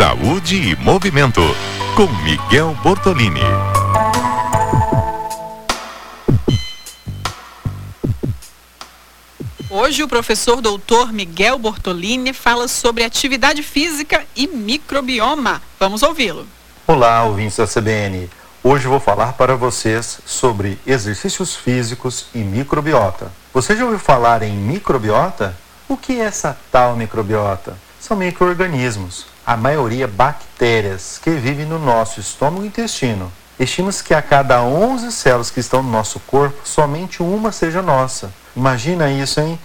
Saúde e Movimento, com Miguel Bortolini. Hoje o professor doutor Miguel Bortolini fala sobre atividade física e microbioma. Vamos ouvi-lo. Olá, ouvintes da CBN. Hoje vou falar para vocês sobre exercícios físicos e microbiota. Você já ouviu falar em microbiota? O que é essa tal microbiota? São micro-organismos, a maioria bactérias, que vivem no nosso estômago e intestino. Estima-se que a cada 11 células que estão no nosso corpo, somente uma seja nossa. Imagina isso, hein?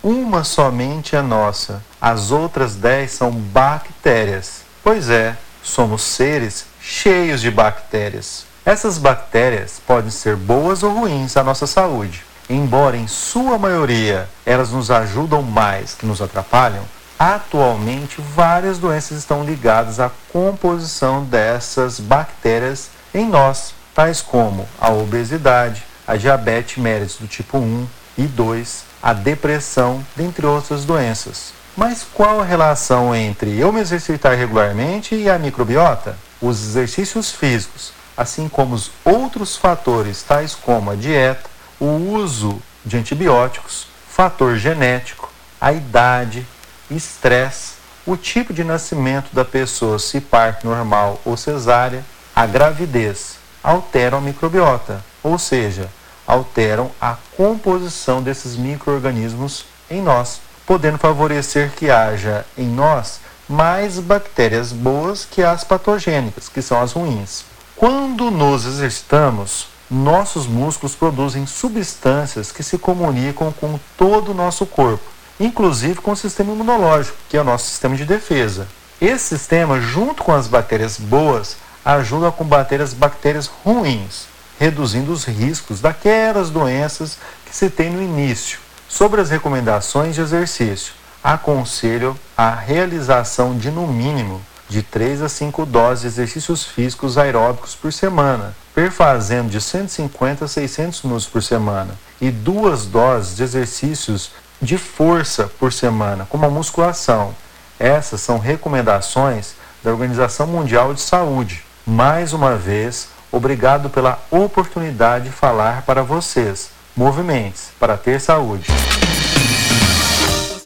Uma somente é nossa. As outras 10 são bactérias. Pois é, somos seres cheios de bactérias. Essas bactérias podem ser boas ou ruins à nossa saúde. Embora em sua maioria elas nos ajudam mais que nos atrapalham, atualmente várias doenças estão ligadas à composição dessas bactérias em nós, tais como a obesidade, a diabetes mellitus do tipo 1 e 2, a depressão, dentre outras doenças. Mas qual a relação entre eu me exercitar regularmente e a microbiota? Os exercícios físicos, assim como os outros fatores, tais como a dieta, o uso de antibióticos, fator genético, a idade, estresse, o tipo de nascimento da pessoa, se parte normal ou cesárea, a gravidez, alteram a microbiota, ou seja, alteram a composição desses micro-organismos em nós, podendo favorecer que haja em nós mais bactérias boas que as patogênicas, que são as ruins. Quando nos exercitamos, nossos músculos produzem substâncias que se comunicam com todo o nosso corpo, inclusive com o sistema imunológico, que é o nosso sistema de defesa. Esse sistema, junto com as bactérias boas, ajuda a combater as bactérias ruins, reduzindo os riscos daquelas doenças que se tem no início. Sobre as recomendações de exercício, aconselho a realização de no mínimo de 3 a 5 doses de exercícios físicos aeróbicos por semana, perfazendo de 150 a 600 minutos por semana, e duas doses de exercícios de força por semana, como a musculação. Essas são recomendações da Organização Mundial de Saúde. Mais uma vez, obrigado pela oportunidade de falar para vocês. Movimentos para ter saúde.